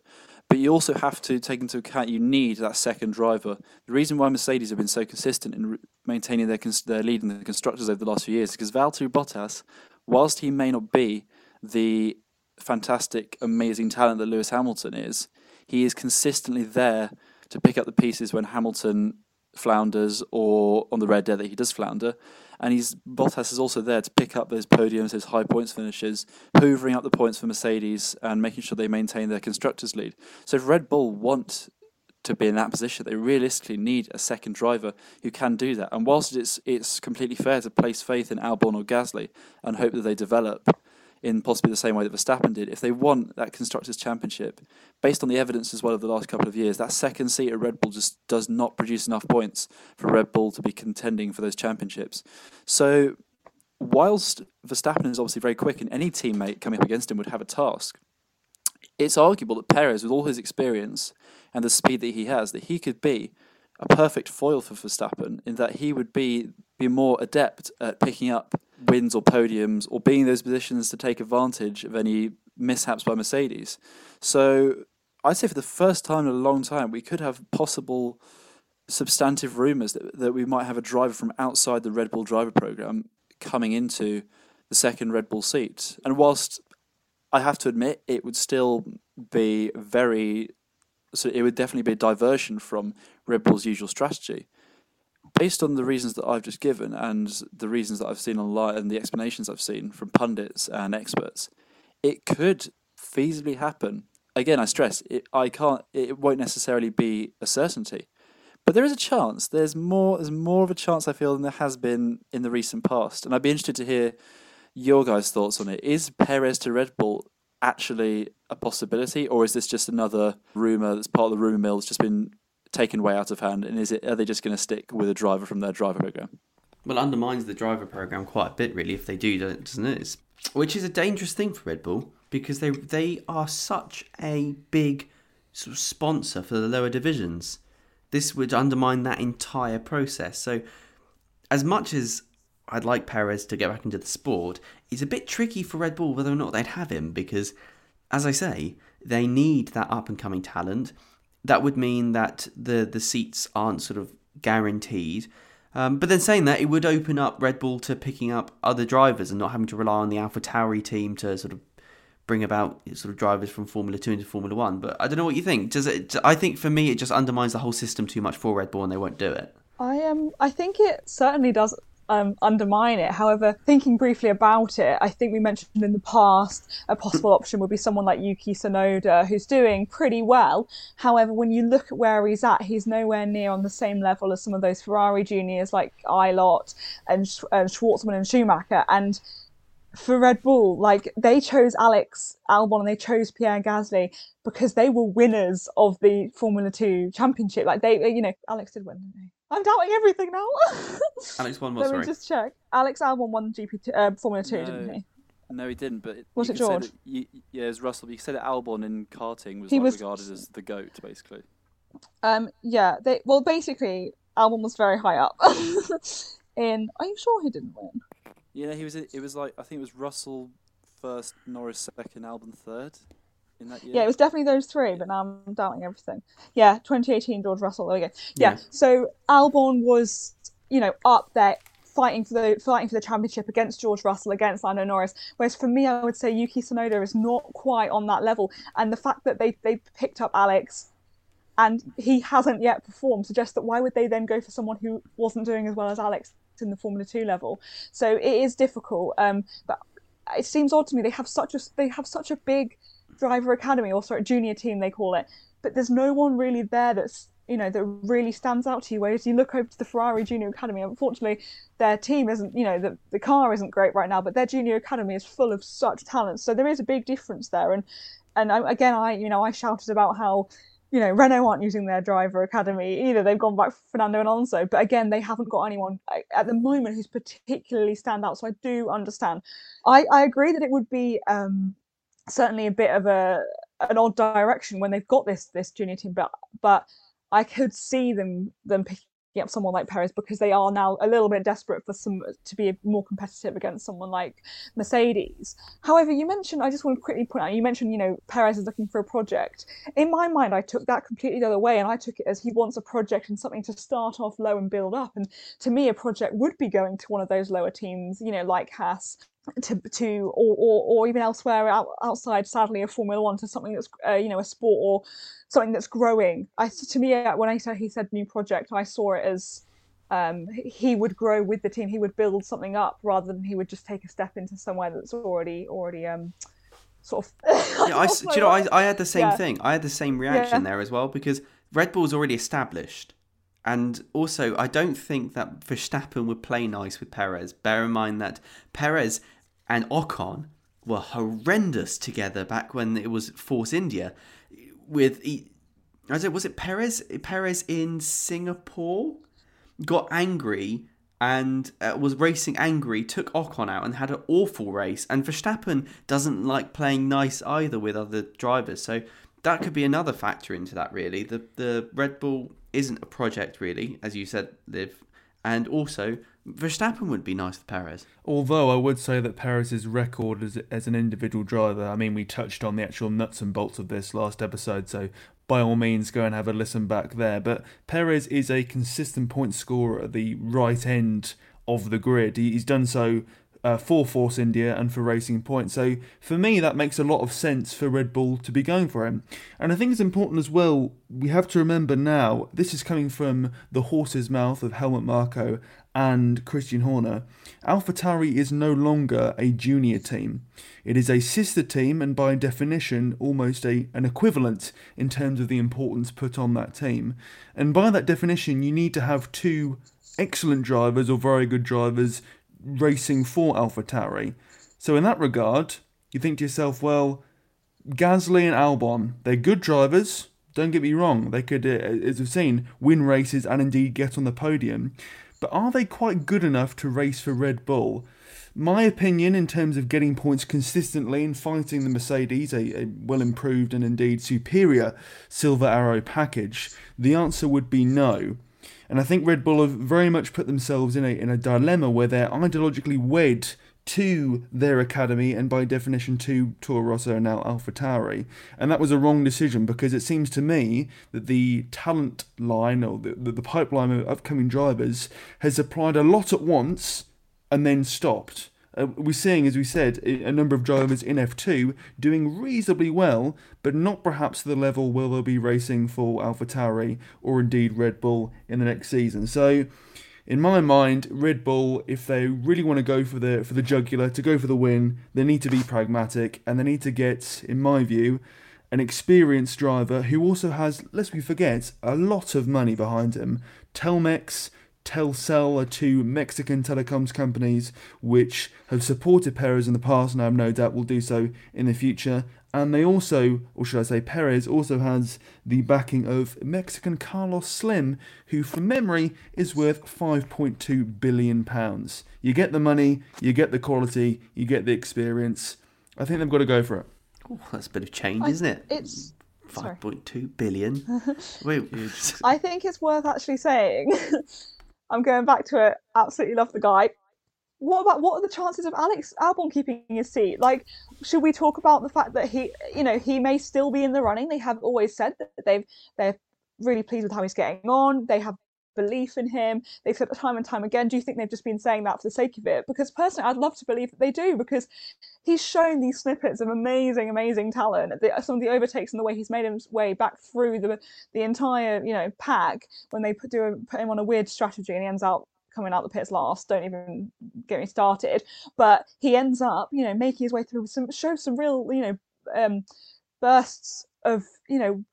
E: But you also have to take into account you need that second driver. The reason why Mercedes have been so consistent in maintaining their their lead in the constructors over the last few years is because Valtteri Bottas, whilst he may not be the fantastic, amazing talent that Lewis Hamilton is, he is consistently there to pick up the pieces when Hamilton flounders or on the red day that he does flounder. And he's Bottas is also there to pick up those podiums, those high points finishes, hoovering up the points for Mercedes and making sure they maintain their constructors lead. So if Red Bull want to be in that position, they realistically need a second driver who can do that. And whilst it's it's completely fair to place faith in Albon or Gasly and hope that they develop in possibly the same way that Verstappen did, if they want that Constructors' Championship, based on the evidence as well of the last couple of years, that second seat at Red Bull just does not produce enough points for Red Bull to be contending for those championships. So, whilst Verstappen is obviously very quick and any teammate coming up against him would have a task, it's arguable that Perez, with all his experience and the speed that he has, that he could be a perfect foil for Verstappen in that he would be be more adept at picking up wins or podiums or being in those positions to take advantage of any mishaps by Mercedes. So I'd say for the first time in a long time, we could have possible substantive rumours that, that we might have a driver from outside the Red Bull driver program coming into the second Red Bull seat. And whilst I have to admit it would still be very, so it would definitely be a diversion from Red Bull's usual strategy. Based on the reasons that I've just given and the reasons that I've seen online and the explanations I've seen from pundits and experts, it could feasibly happen. Again, I stress it. I can't. It won't necessarily be a certainty, but there is a chance. There's more. There's more of a chance I feel than there has been in the recent past, and I'd be interested to hear your guys' thoughts on it. Is Perez to Red Bull actually a possibility, or is this just another rumor that's part of the rumor mill that's just been taken way out of hand? And is it are they just going to stick with a driver from their driver program?
C: Well, it undermines the driver program quite a bit, really, if they do, doesn't it? It's, which is a dangerous thing for Red Bull because they they are such a big sort of sponsor for the lower divisions. This would undermine that entire process. So, as much as I'd like Perez to get back into the sport, it's a bit tricky for Red Bull whether or not they'd have him because, as I say, they need that up and coming talent. That would mean that the the seats aren't sort of guaranteed. Um, but then saying that, it would open up Red Bull to picking up other drivers and not having to rely on the Alpha Tauri team to sort of bring about sort of drivers from Formula Two into Formula One. But I don't know what you think. Does it? I think for me, it just undermines the whole system too much for Red Bull, and they won't do it.
D: I um I think it certainly does um, undermine it. However, thinking briefly about it, I think we mentioned in the past a possible option would be someone like Yuki Tsunoda, who's doing pretty well. However, when you look at where he's at, he's nowhere near on the same level as some of those Ferrari juniors like Ilott and, and Shwartzman and Schumacher. And for Red Bull, like they chose Alex Albon and they chose Pierre Gasly because they were winners of the Formula Two championship. Like they, you know, Alex did win, didn't he? I'm doubting everything now.
C: Alex won what?
D: Let
C: sorry.
D: me just check. Alex Albon won GP uh, Formula Two,
E: No.
D: didn't he?
E: No, he didn't. But
D: Was
E: you
D: it
E: could say
D: George?
E: that- you- yeah, it was Russell. But you said that Albon in karting was,
D: He
E: like,
D: was-
E: regarded as the goat, basically.
D: Um, yeah. They well, basically, Albon was very high up. In, are you sure he didn't win?
E: Yeah, he was. It was like I think it was Russell first, Norris second, Albon third. In that year.
D: Yeah, it was definitely those three, but now I'm doubting everything. Yeah, 2018 George Russell. There we go. Yeah,
C: Yeah.
D: so Albon was, you know, up there fighting for the fighting for the championship against George Russell, against Lando Norris. Whereas for me, I would say Yuki Tsunoda is not quite on that level, and the fact that they they picked up Alex. And he hasn't yet performed suggests that why would they then go for someone who wasn't doing as well as Alex in the Formula Two level? So it is difficult. Um, but it seems odd to me they have such a they have such a big driver academy or sorry junior team they call it. But there's no one really there that's you know that really stands out to you. Whereas you look over to the ferrari junior academy unfortunately their team isn't you know the, the car isn't great right now but their junior academy is full of such talent. So there is a big difference there. And and I, again i you know i shouted about how you know renault aren't using their driver academy either. They've gone back for fernando alonso. But again they haven't got anyone at the moment who's particularly stand out. So i do understand. I i agree that it would be um certainly a bit of a an odd direction when they've got this this junior team but but I could see them them picking up someone like Perez because they are now a little bit desperate for some to be more competitive against someone like Mercedes. However, you mentioned I just want to quickly point out you mentioned you know Perez is looking for a project. In my mind, I took that completely the other way, and I took it as he wants a project and something to start off low and build up. And to me, a project would be going to one of those lower teams, you know, like Haas to to or, or, or even elsewhere out, outside sadly of Formula One to something that's uh, you know a sport or something that's growing. I to me uh, when I said he said new project, I saw it as um, he would grow with the team. He would build something up rather than he would just take a step into somewhere that's already already um sort of.
C: Yeah, I, do you know, I, I had the same
D: Yeah.
C: thing. I had the same reaction
D: Yeah.
C: there as well because Red Bull's already established. And also, I don't think that Verstappen would play nice with Perez. Bear in mind that Perez and Ocon were horrendous together back when it was Force India. With, I don't, was it Perez? Perez in Singapore got angry and uh, was racing angry, took Ocon out and had an awful race. And Verstappen doesn't like playing nice either with other drivers. So that could be another factor into that, really. The, the Red Bull isn't a project, really, as you said, Liv. And also, Verstappen would be nice with Perez.
A: Although I would say that Perez's record as, as an individual driver, I mean, we touched on the actual nuts and bolts of this last episode, so by all means go and have a listen back there. But Perez is a consistent point scorer at the right end of the grid. He, he's done so uh, for Force India and for Racing Point. So for me, that makes a lot of sense for Red Bull to be going for him. And I think it's important as well. We have to remember now this is coming from the horse's mouth of Helmut Marko and Christian Horner. AlphaTauri is no longer a junior team. It is a sister team, and by definition, almost a an equivalent in terms of the importance put on that team. And by that definition, you need to have two excellent drivers or very good drivers racing for AlphaTauri. So in that regard, you think to yourself, well, Gasly and Albon, they're good drivers. Don't get me wrong; they could, uh, as we've seen, win races and indeed get on the podium. But are they quite good enough to race for Red Bull? My opinion, in terms of getting points consistently and fighting the Mercedes, a, a well improved and indeed superior Silver Arrow package, the answer would be no. And I think Red Bull have very much put themselves in a in a dilemma where they're ideologically wed to their academy and by definition to Toro Rosso and now AlphaTauri. And that was a wrong decision because it seems to me that the talent line or the, the, pipeline of upcoming drivers has applied a lot at once and then stopped. Uh, we're seeing, as we said, a number of drivers in F2 doing reasonably well, but not perhaps to the level where they'll be racing for AlphaTauri or indeed Red Bull in the next season. So, in my mind, Red Bull, if they really want to go for the for the jugular, to go for the win, they need to be pragmatic and they need to get, in my view, an experienced driver who also has, lest we forget, a lot of money behind him. Telmex, Telcel are two Mexican telecoms companies which have supported Perez in the past and I have no doubt will do so in the future. And they also, or should I say, Perez also has the backing of Mexican Carlos Slim, who from memory is worth 5.2 billion pounds. You get the money, you get the quality, you get the experience. I think they've got to go for it.
C: Oh, that's a bit of change,
D: I-
C: isn't it?
D: It's.
C: Five point two billion. Wait,
D: I think it's worth actually saying. I'm going back to it. Absolutely love the guy. What about what are the chances of Alex Albon keeping his seat? Like, should we talk about the fact that he, you know, he may still be in the running? They have always said that they've they're really pleased with how he's getting on. They have belief in him. They've said time and time again. Do you think they've just been saying that for the sake of it? Because personally, I'd love to believe that they do because he's shown these snippets of amazing, amazing talent. The, some of the overtakes and the way he's made his way back through the the entire you know pack when they put do a, put him on a weird strategy and he ends out coming out the pits last. Don't even get me started. But he ends up you know making his way through some show some real you know um, bursts of you know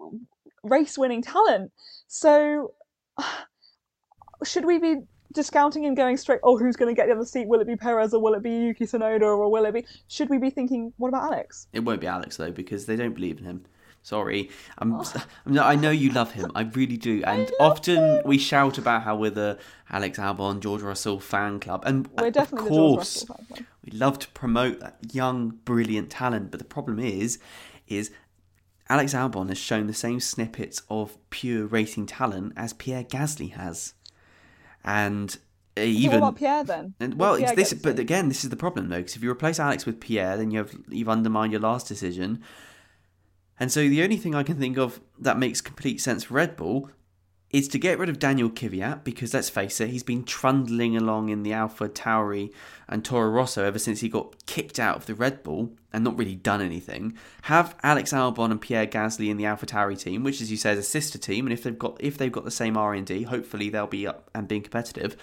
D: race winning talent. So should we be discounting and going straight? Oh, who's going to get the other seat? Will it be Perez or will it be Yuki Tsunoda or will it be? Should we be thinking, what about Alex?
C: it won't be Alex though because they don't believe in him. Sorry, I'm, I'm I know you love him, I really do, and often we shout about how we're the Alex Albon, George Russell fan club, and
D: We're
C: of
D: definitely George
C: course
D: Russell fan club.
C: we love to promote that young, brilliant talent. But the problem is, is Alex Albon has shown the same snippets of pure racing talent as Pierre Gasly has, and uh, even
D: what about Pierre then?
C: and well,
D: Pierre
C: it's this, but again, this is the problem though, because if you replace Alex with Pierre, then you have you've undermined your last decision. And so the only thing I can think of that makes complete sense for Red Bull is to get rid of Daniel Kvyat because let's face it, he's been trundling along in the Alpha Tauri and Toro Rosso ever since he got kicked out of the Red Bull and not really done anything. Have Alex Albon and Pierre Gasly in the Alpha Tauri team, which as you say is a sister team, and if they've got if they've got the same R and D, hopefully they'll be up and being competitive.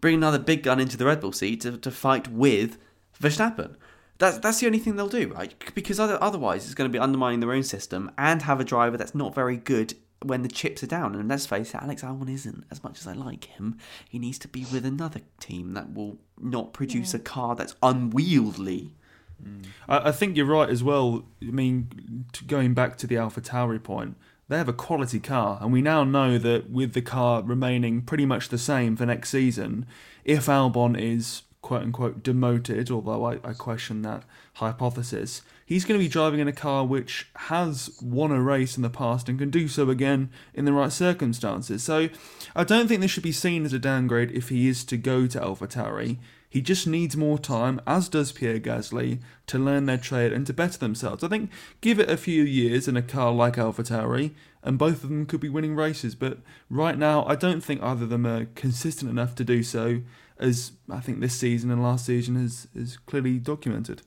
C: Bring another big gun into the Red Bull seat to, to fight with Verstappen. That's that's the only thing they'll do, right? Because other, otherwise, it's going to be undermining their own system and have a driver that's not very good when the chips are down. And let's face it, Alex Albon isn't. As much as I like him, he needs to be with another team that will not produce a car that's unwieldy. Mm.
A: I, I think you're right as well. I mean, going back to the Alpha Tauri point, they have a quality car, and we now know that with the car remaining pretty much the same for next season, if Albon is quote unquote demoted, although I, I question that hypothesis. He's going to be driving in a car which has won a race in the past and can do so again in the right circumstances. So I don't think this should be seen as a downgrade if he is to go to AlphaTauri. He just needs more time, as does Pierre Gasly, to learn their trade and to better themselves. I think give it a few years in a car like AlphaTauri, and both of them could be winning races. But right now, I don't think either of them are consistent enough to do so as I think this season and last season has, is clearly documented.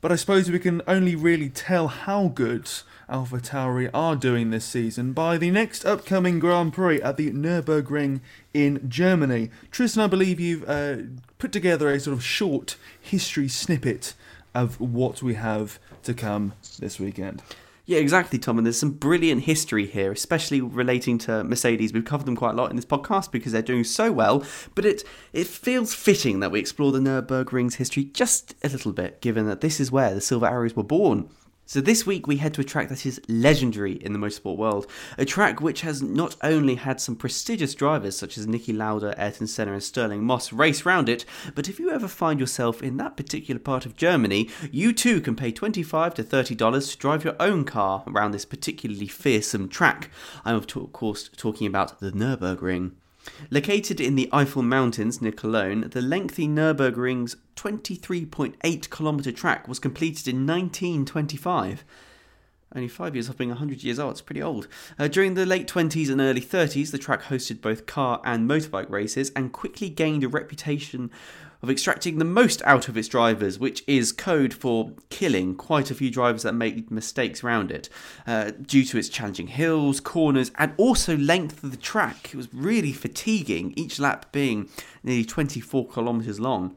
A: But I suppose we can only really tell how good Alpha Tauri are doing this season by the next upcoming Grand Prix at the Nürburgring in Germany. Tristan, I believe you've uh, put together a sort of short history snippet of what we have to come this weekend.
C: Yeah, exactly, Tom. And there's some brilliant history here, especially relating to Mercedes. We've covered them quite a lot in this podcast because they're doing so well. But it it feels fitting that we explore the Nürburgring's history just a little bit, given that this is where the Silver Arrows were born. So this week we head to a track that is legendary in the motorsport world, a track which has not only had some prestigious drivers such as Niki Lauda, Ayrton Senna and Stirling Moss race round it, but if you ever find yourself in that particular part of Germany, you too can pay 25 to $30 to drive your own car around this particularly fearsome track. I'm of course talking about the Nürburgring. Located in the Eifel Mountains near Cologne, the lengthy Nürburgring's 23.8 kilometre track was completed in 1925. Only five years off being 100 years old, it's pretty old. Uh, during the late 20s and early 30s, the track hosted both car and motorbike races and quickly gained a reputation of extracting the most out of its drivers, which is code for killing quite a few drivers that made mistakes around it, uh, due to its challenging hills, corners, and also length of the track. It was really fatiguing, each lap being nearly 24 kilometres long.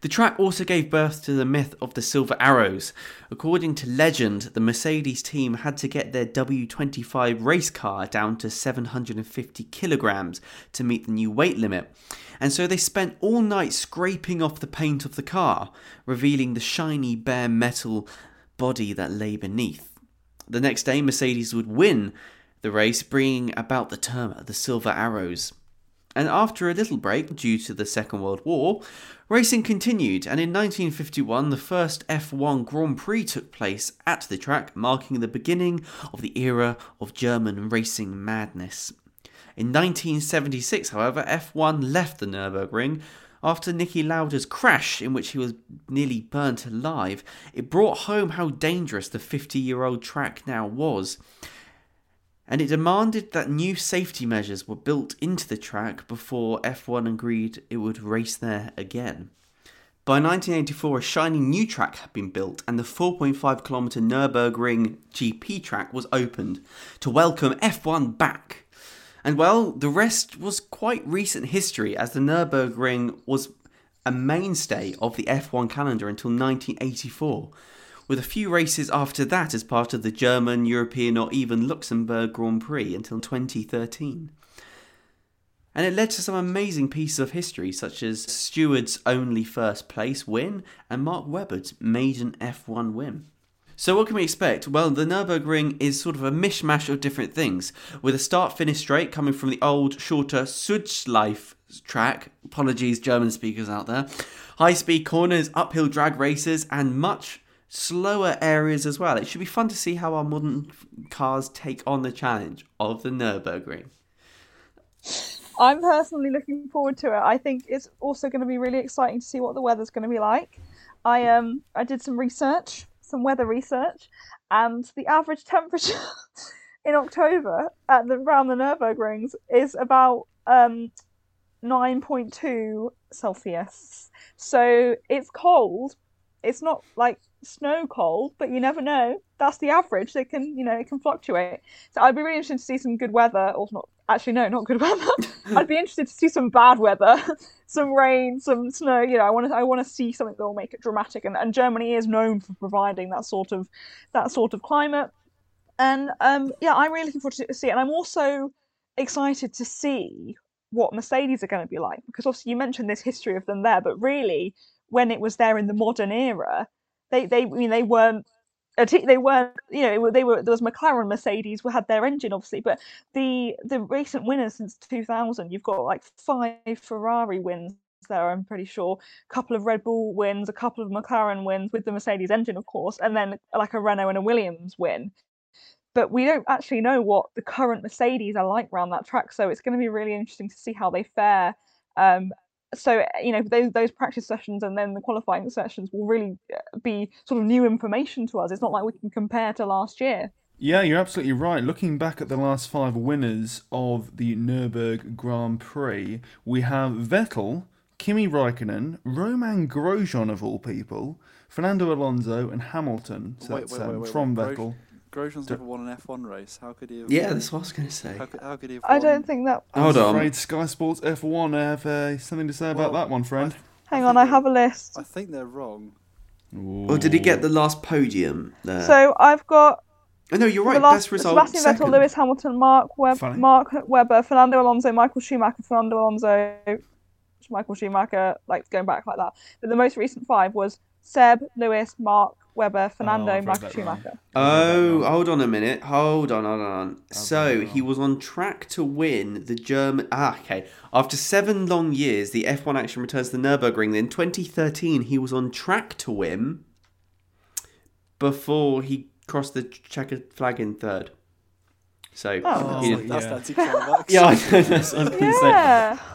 C: The track also gave birth to the myth of the Silver Arrows. According to legend, the Mercedes team had to get their W25 race car down to 750 kilograms to meet the new weight limit and so they spent all night scraping off the paint of the car, revealing the shiny bare metal body that lay beneath. The next day, Mercedes would win the race, bringing about the term the Silver Arrows. And after a little break due to the Second World War, racing continued, and in 1951 the first F1 Grand Prix took place at the track, marking the beginning of the era of German racing madness. In 1976, however, F1 left the Nürburgring after Niki Lauda's crash, in which he was nearly burnt alive. It brought home how dangerous the 50 year old track now was. And it demanded that new safety measures were built into the track before F1 agreed it would race there again. By 1984, a shiny new track had been built, and the 4.5 kilometre Nürburgring GP track was opened to welcome F1 back. And well, the rest was quite recent history as the Nürburgring was a mainstay of the F1 calendar until 1984, with a few races after that as part of the German, European, or even Luxembourg Grand Prix until 2013. And it led to some amazing pieces of history, such as Stewart's only first place win and Mark Webber's maiden F1 win. So what can we expect? Well, the Nürburgring is sort of a mishmash of different things, with a start-finish straight coming from the old, shorter Südschleife track. Apologies, German speakers out there. High-speed corners, uphill drag races, and much slower areas as well. It should be fun to see how our modern cars take on the challenge of the Nürburgring.
D: I'm personally looking forward to it. I think it's also going to be really exciting to see what the weather's going to be like. I um I did some research some weather research, and the average temperature in October at the around the Nürburgrings is about um, 9.2 Celsius. So it's cold. It's not like snow cold, but you never know. That's the average. It can, you know, it can fluctuate. So I'd be really interested to see some good weather, or not. Actually, no, not good weather. I'd be interested to see some bad weather, some rain, some snow. You know, I want to, I want to see something that will make it dramatic. And, and Germany is known for providing that sort of, that sort of climate. And um, yeah, I'm really looking forward to see it. And I'm also excited to see what Mercedes are going to be like because obviously you mentioned this history of them there, but really when it was there in the modern era, they they I mean they weren't they weren't you know they were there was McLaren Mercedes who had their engine obviously but the the recent winners since 2000 you've got like five Ferrari wins there, I'm pretty sure. A couple of Red Bull wins, a couple of McLaren wins with the Mercedes engine, of course, and then like a Renault and a Williams win. But we don't actually know what the current Mercedes are like around that track, so it's going to be really interesting to see how they fare. Um, so you know those those practice sessions and then the qualifying sessions will really uh, be sort of new information to us. It's not like we can compare to last year.
A: Yeah, you're absolutely right. Looking back at the last five winners of the Nürburgring Grand Prix, we have Vettel, Kimi Raikkonen, Romain Grosjean of all people, Fernando Alonso, and Hamilton. So
E: Wait,
A: that's
E: wait, wait,
A: um,
E: wait,
A: from
E: wait.
A: Vettel.
E: Grosjean's never won an F1 race. How could he have?
C: Yeah, that's what I was going to say.
E: How could, how could he have?
D: I
E: won-
D: don't think that.
C: Hold
A: I'm
C: on.
A: afraid Sky Sports F1 have uh, something to say about
E: Well,
A: that one, friend.
D: Hang
E: I
D: on, I have a list.
E: I think they're wrong.
C: Or did he get the last podium there?
D: So I've got
C: oh, no, you're right.
D: last
C: Best result.
D: Sebastian
C: second.
D: Vettel, Lewis Hamilton, Mark Web,
A: Funny.
D: Mark Webber, Fernando Alonso, Michael Schumacher, Fernando Alonso, Michael Schumacher, like going back like that. But the most recent five was Seb, Lewis, Mark Webber, Fernando,
A: Oh,
D: Michael. Schumacher.
C: Oh, hold on a minute. Hold on, hold on. So
A: read
C: he was on track to win the German. Ah, okay. After seven long years, the F1 action returns to the Nürburgring. In 2013, he was on track to win before he crossed the checkered flag in third. So,
D: Oh.
C: he
A: Oh,
C: did-
E: That's
A: yeah.
E: anti-climax.
C: yeah, I know. That's what I was going to say.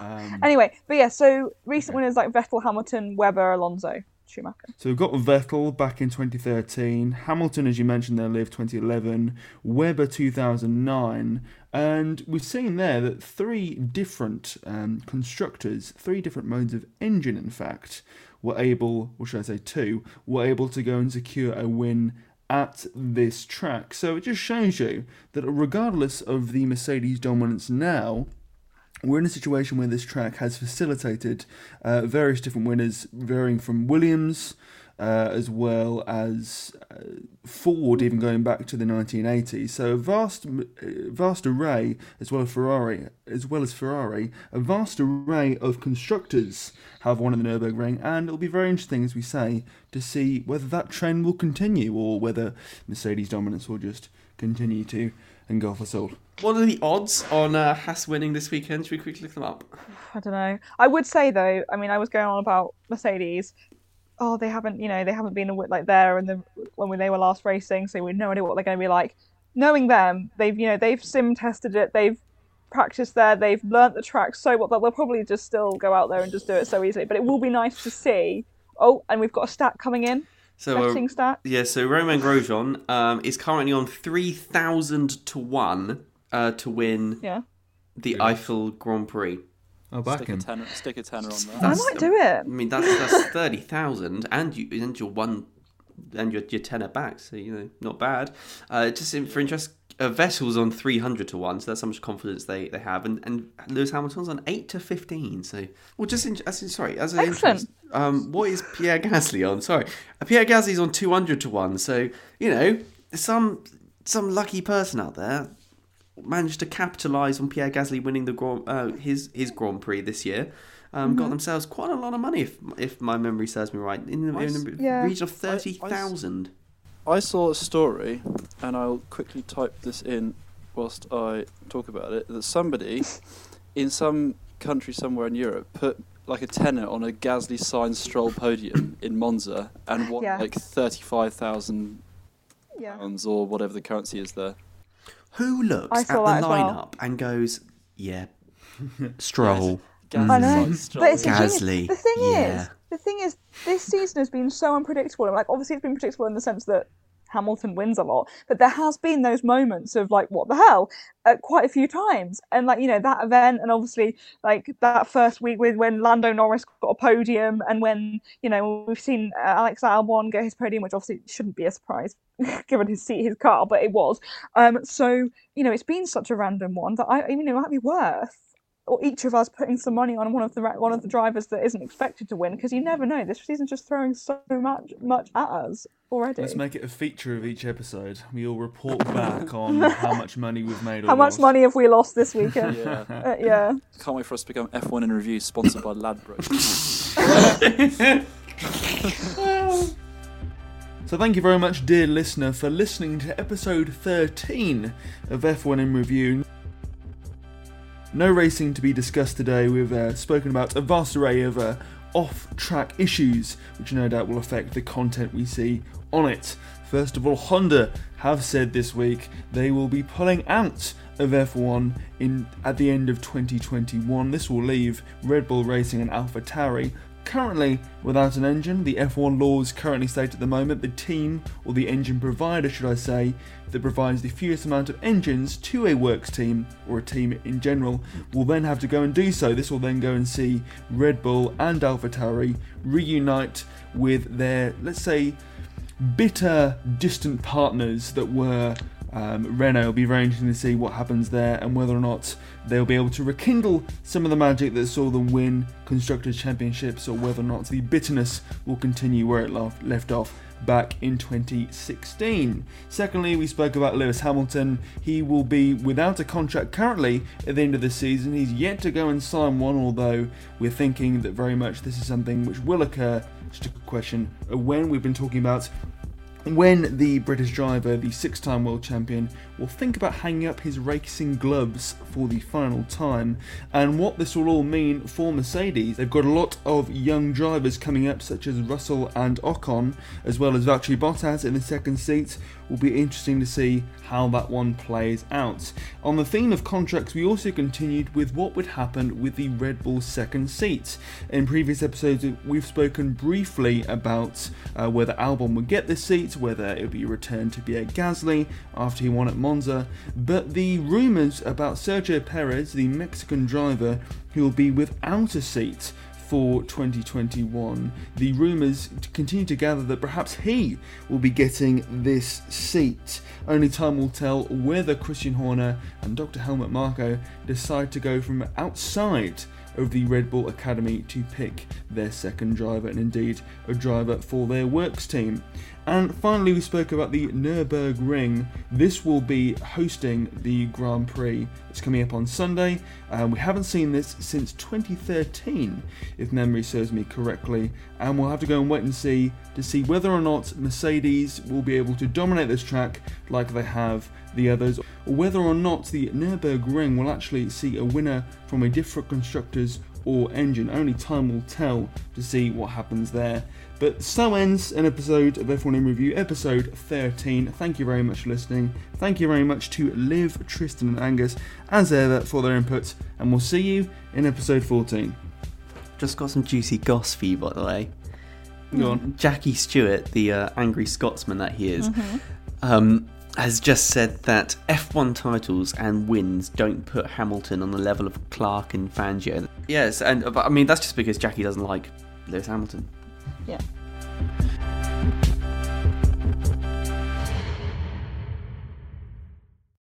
A: Um,
D: Anyway, but yeah, so recent winners like Vettel, Hamilton, Webber, Alonso, Schumacher.
A: So we've got Vettel back in 2013, Hamilton, as you mentioned, there lived 2011, Webber 2009, and we've seen there that three different um, constructors, three different modes of engine, in fact, were able, or should I say two, were able to go and secure a win at this track. So it just shows you that regardless of the Mercedes dominance now, we're in a situation where this track has facilitated uh, various different winners, varying from Williams uh, as well as uh, Ford, even going back to the 1980s. So a vast, uh, vast array, as well as Ferrari, as well as Ferrari, a vast array of constructors have won in the Nürburgring, and it'll be very interesting, as we say, to see whether that trend will continue or whether Mercedes dominance will just continue to engulf for all.
C: What are the odds on uh, Haas winning this weekend? Should we quickly look them up?
D: I don't know. I would say though, I mean, I was going on about Mercedes. Oh, they haven't, you know, they haven't been a wit like there and the when they were last racing, so we have no idea what they're going to be like. Knowing them, they've, you know, they've sim tested it, they've practiced there, they've learnt the track so well that they'll probably just still go out there and just do it so easily. But it will be nice to see. Oh, and we've got a stat coming in,
C: So, uh,
D: betting stat.
C: yeah, so Romain Grosjean um, is currently on 3,000 to 1 uh, to win
D: Yeah,
C: the Eifel Grand Prix.
A: Oh, back
E: Stick a
A: him.
E: tenner, stick a tenner on there.
D: I might do it.
C: I mean, that's that's 30,000 and you and your one and your your tenner back, so you know, not bad. Uh, just in, for interest, uh, Vettel's on 300 to 1, so that's how much confidence they, they have. And, and Lewis Hamilton's on 8 to 15, so. Well, just in, as in, sorry, as an
D: Excellent.
C: um, what is Pierre Gasly on? Sorry. Uh, Pierre Gasly's on 200 to 1, so, you know, some some lucky person out there managed to capitalise on Pierre Gasly winning the Grand, uh, his his Grand Prix this year. Um,
D: Mm-hmm.
C: Got themselves quite a lot of money, if if my memory serves me right, in the, in the
D: Yeah.
C: region of thirty thousand.
E: I saw a story, and I'll quickly type this in whilst I talk about it. That somebody in some country somewhere in Europe put like a tenner on a Gasly Sainz Stroll podium in Monza and won
D: Yeah.
E: like thirty-five thousand
D: Yeah.
E: pounds or whatever the currency is there.
C: Who looks at the
D: saw that well.
C: lineup and goes, "Yeah, Stroll,
E: Gasly
D: I know, but it's a
C: Gasly.
D: The thing
C: yeah.
D: is, the thing is, this season has been so unpredictable. And like, obviously, it's been predictable in the sense that Hamilton wins a lot, but there has been those moments of like, what the hell, uh, quite a few times. And like, you know, that event, and obviously, like that first week with when Lando Norris got a podium, and when you know we've seen uh, Alex Albon get his podium, which obviously shouldn't be a surprise given his seat, his car, but it was. Um, so you know, it's been such a random one that I, you know, it might be worth or each of us putting some money on one of the one of the drivers that isn't expected to win because you never know. This season's just throwing so much much at us already.
A: Let's make it a feature of each episode. We all report back on how much money we've made. Or
D: How much
A: lost.
D: money have we lost this weekend?
E: Yeah.
D: Uh, yeah.
E: Can't wait for us to become F1 in review, sponsored by Ladbroke.
A: So thank you very much, dear listener, for listening to episode 13 of F1 in Review. No racing to be discussed today. We've uh, spoken about a vast array of uh, off track issues, which no doubt will affect the content we see on it. First of all, Honda have said this week they will be pulling out of F1 in at the end of 2021. This will leave Red Bull Racing and AlphaTauri currently without an engine. The F1 laws currently state at the moment the team, or the engine provider, should I say, that provides the fewest amount of engines to a works team or a team in general will then have to go and do so. This will then go and see Red Bull and AlphaTauri reunite with their, let's say, bitter, distant partners that were um, Renault. will be very interesting to see what happens there and whether or not they'll be able to rekindle some of the magic that saw them win Constructors' Championships or whether or not the bitterness will continue where it left off back in 2016. Secondly, we spoke about Lewis Hamilton. He will be without a contract currently at the end of the season. He's yet to go and sign one, although we're thinking that very much this is something which will occur. Just a question of when we've been talking about when the British driver, the six time world champion, will think about hanging up his racing gloves for the final time, and what this will all mean for Mercedes. They've got a lot of young drivers coming up, such as Russell and Ocon, as well as Valtteri Bottas in the second seat. Will be interesting to see how that one plays out. On the theme of contracts, we also continued with what would happen with the Red Bull second seat. In previous episodes, we've spoken briefly about uh, whether Albon would get this seat, whether it would be returned to Pierre Gasly after he won at Monza, but the rumours about Sergio Perez, the Mexican driver, who will be without a seat for 2021. The rumours continue to gather that perhaps he will be getting this seat. Only time will tell whether Christian Horner and Dr. Helmut Marko decide to go from outside of the Red Bull Academy to pick their second driver and indeed a driver for their works team. And finally, we spoke about the Nürburgring. This will be hosting the Grand Prix. It's coming up on Sunday. Um, we haven't seen this since 2013, if memory serves me correctly. And we'll have to go and wait and see to see whether or not Mercedes will be able to dominate this track like they have the others, or whether or not the Nürburgring will actually see a winner from a different constructors or engine. Only time will tell to see what happens there. But so ends an episode of F1 in Review, episode 13. Thank you very much for listening. Thank you very much to Liv, Tristan, and Angus, as ever, for their input, and we'll see you in episode 14.
C: Just got some juicy goss for you, by the way.
A: Go on.
C: Jackie Stewart, the uh, angry Scotsman that he is, mm-hmm. um, has just said that F1 titles and wins don't put Hamilton on the level of Clark and Fangio. Yes, and I mean that's just because Jackie doesn't like Lewis Hamilton.
D: Yeah.